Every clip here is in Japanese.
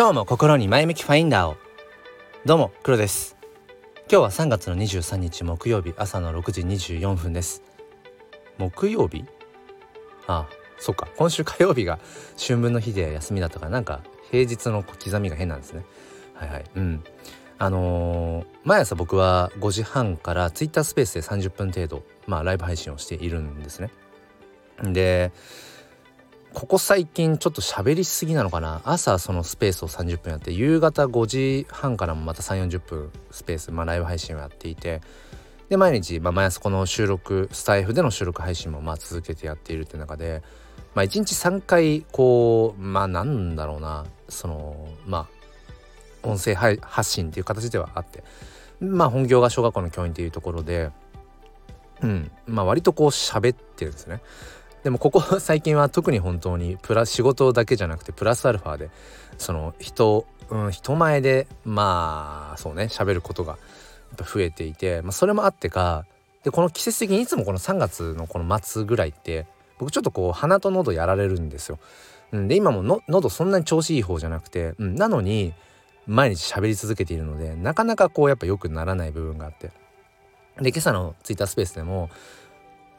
今日も心に前向きファインダーを。どうも黒です。今日は3月の23日木曜日朝の6時24分です。木曜日？ああそっか。今週火曜日が春分の日で休みだったからなんか平日の刻みが変なんですね。はいはい。うん。あのー、毎朝僕は5時半からツイッタースペースで30分程度まあライブ配信をしているんですね。でここ最近ちょっと喋りすぎなのかな？朝そのスペースを30分やって夕方5時半からもまた3 4 0分スペース、まあ、ライブ配信をやっていてで毎日、まあ、毎朝この収録スタイフでの収録配信もまあ続けてやっているっていう中で、まあ、1日3回こうまあなんだろうなそのまあ音声発信っていう形ではあってまあ本業が小学校の教員っていうところでうんまあ割とこう喋ってるんですね。でもここ最近は特に本当にプラ仕事だけじゃなくてプラスアルファでその人、うん、人前でまあそうね喋ることが増えていて、まあ、それもあってかでこの季節的にいつもこの3月のこの末ぐらいって僕ちょっとこう鼻と喉やられるんですよ。で今もの喉そんなに調子いい方じゃなくて、うん、なのに毎日喋り続けているのでなかなかこうやっぱ良くならない部分があってで今朝のツイッタースペースでも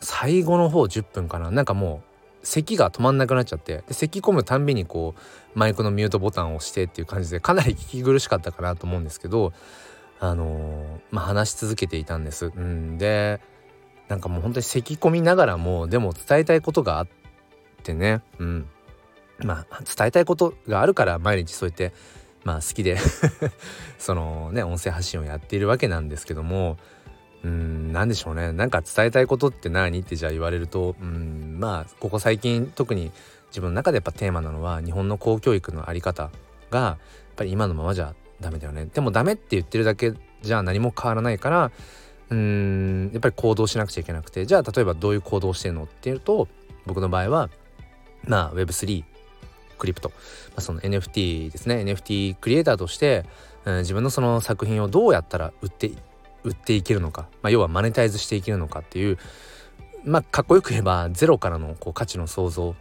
最後の方10分かな。なんかもう咳が止まんなくなっちゃってで咳込むたんびにこうマイクのミュートボタンを押してっていう感じでかなり聞き苦しかったかなと思うんですけどあのー、まあ話し続けていたんです。うん、でなんかもう本当に咳込みながらもでも伝えたいことがあってね、うん、まあ伝えたいことがあるから毎日そうやってまあ好きで そのね音声発信をやっているわけなんですけどもうん何でしょうね。なんか伝えたいことって何ってじゃあ言われるとうんまあここ最近特に自分の中でやっぱテーマなのは日本の公教育の在り方がやっぱり今のままじゃダメだよね。でもダメって言ってるだけじゃ何も変わらないからうんやっぱり行動しなくちゃいけなくて。じゃあ例えばどういう行動をしてるのっていうと僕の場合はまあ Web3 クリプト、まあ、その NFT ですね。NFT クリエイターとして、うん、自分のその作品をどうやったら売って売っていけるのか、まあ、要はマネタイズしていけるのかっていう。まあかっこよく言えばゼロからのこう価値の創造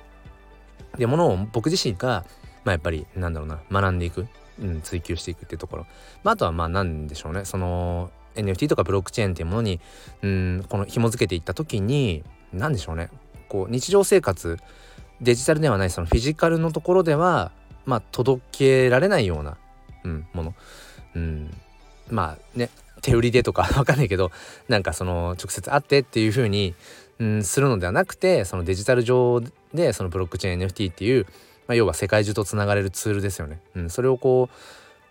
っていうものを僕自身が、まあ、やっぱりなんだろうな学んでいく、うん、追求していくっていうところ、まあ、あとはまあ何でしょうね。その NFT とかブロックチェーンっていうものにうんこの紐付けていった時に何でしょうね。こう日常生活デジタルではないそのフィジカルのところではまあ届けられないような、うん、もの、うん、まあね。手売りでとか わかんないけどなんかその直接会ってっていう風に、うん、するのではなくてそのデジタル上でそのブロックチェーン NFT っていう、まあ、要は世界中とつながれるツールですよね。うん、それをこう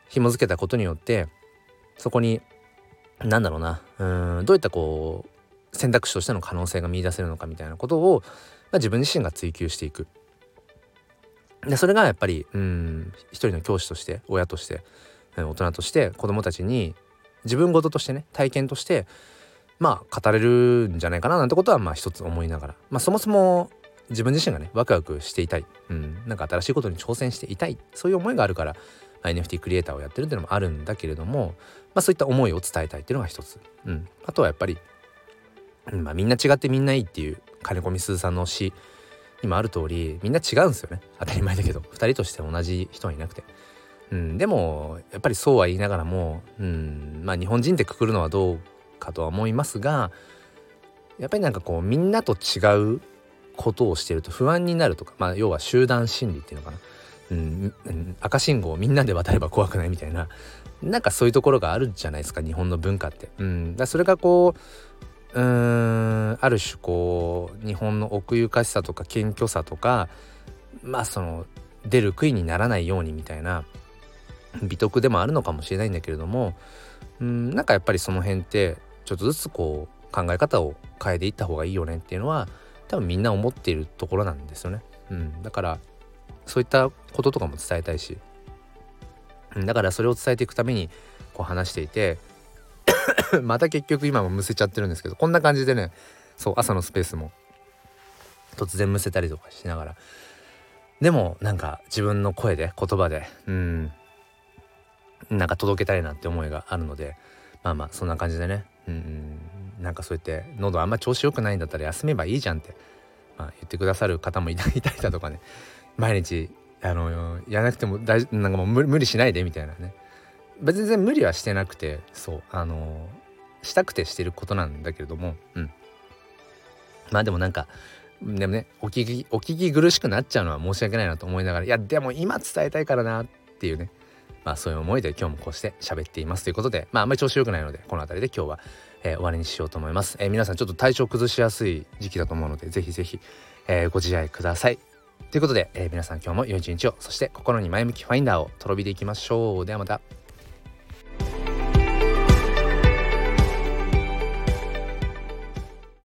紐付けたことによってそこに何だろうなうんどういったこう選択肢としての可能性が見いだせるのかみたいなことを、まあ、自分自身が追求していく。でそれがやっぱりうん一人の教師として親として大人として子供たちに自分事としてね体験としてまあ語れるんじゃないかななんてことはまあ一つ思いながら。まあそもそも自分自身がねワクワクしていたい、うん、なんか新しいことに挑戦していたい。そういう思いがあるから NFT クリエイターをやってるっていうのもあるんだけれども、まあ、そういった思いを伝えたいっていうのが一つ、うん、あとはやっぱり、まあ、みんな違ってみんないいっていう金子みすずさんの詩にもある通りみんな違うんですよね。当たり前だけど。2人として同じ人はいなくて。うん、でもやっぱりそうは言いながらも、うん、まあ日本人ってくくるのはどうかとは思いますがやっぱりなんかこうみんなと違うことをしてると不安になるとか、まあ、要は集団心理っていうのかな、うん、赤信号をみんなで渡れば怖くないみたいななんかそういうところがあるじゃないですか日本の文化って。うん、だそれがこううんある種こう日本の奥ゆかしさとか謙虚さとかまあその出る杭にならないようにみたいな 美徳でもあるのかもしれないんだけれどもうんなんかやっぱりその辺ってちょっとずつこう考え方を変えていった方がいいよねっていうのは多分みんな思っているところなんですよね。うん、だからそういったこととかも伝えたいし、だからそれを伝えていくためにこう話していて また結局今もむせちゃってるんですけどこんな感じでねそう朝のスペースも突然むせたりとかしながらでもなんか自分の声で言葉でうんなんか届けたいなって思いがあるのでまあまあそんな感じでね。うんなんかそうやって喉あんま調子良くないんだったら休めばいいじゃんって、まあ、言ってくださる方もいたりだとかね。毎日あのやらなくても大なんかもう無理しないでみたいなね。全然無理はしてなくてそうあのしたくてしてることなんだけれどもうん。まあでもなんかでもねお聞きお聞き苦しくなっちゃうのは申し訳ないなと思いながらいやでも今伝えたいからなっていうね。まあそういう思いで今日もこうして喋っていますということでまああんまり調子良くないのでこの辺りで今日は、えー、終わりにしようと思います、えー、皆さんちょっと体調崩しやすい時期だと思うのでぜひぜひ、えー、ご自愛ください。ということで、え皆さん今日も良い一日をそして心に前向きファインダーをとろびでいきましょう。ではまた。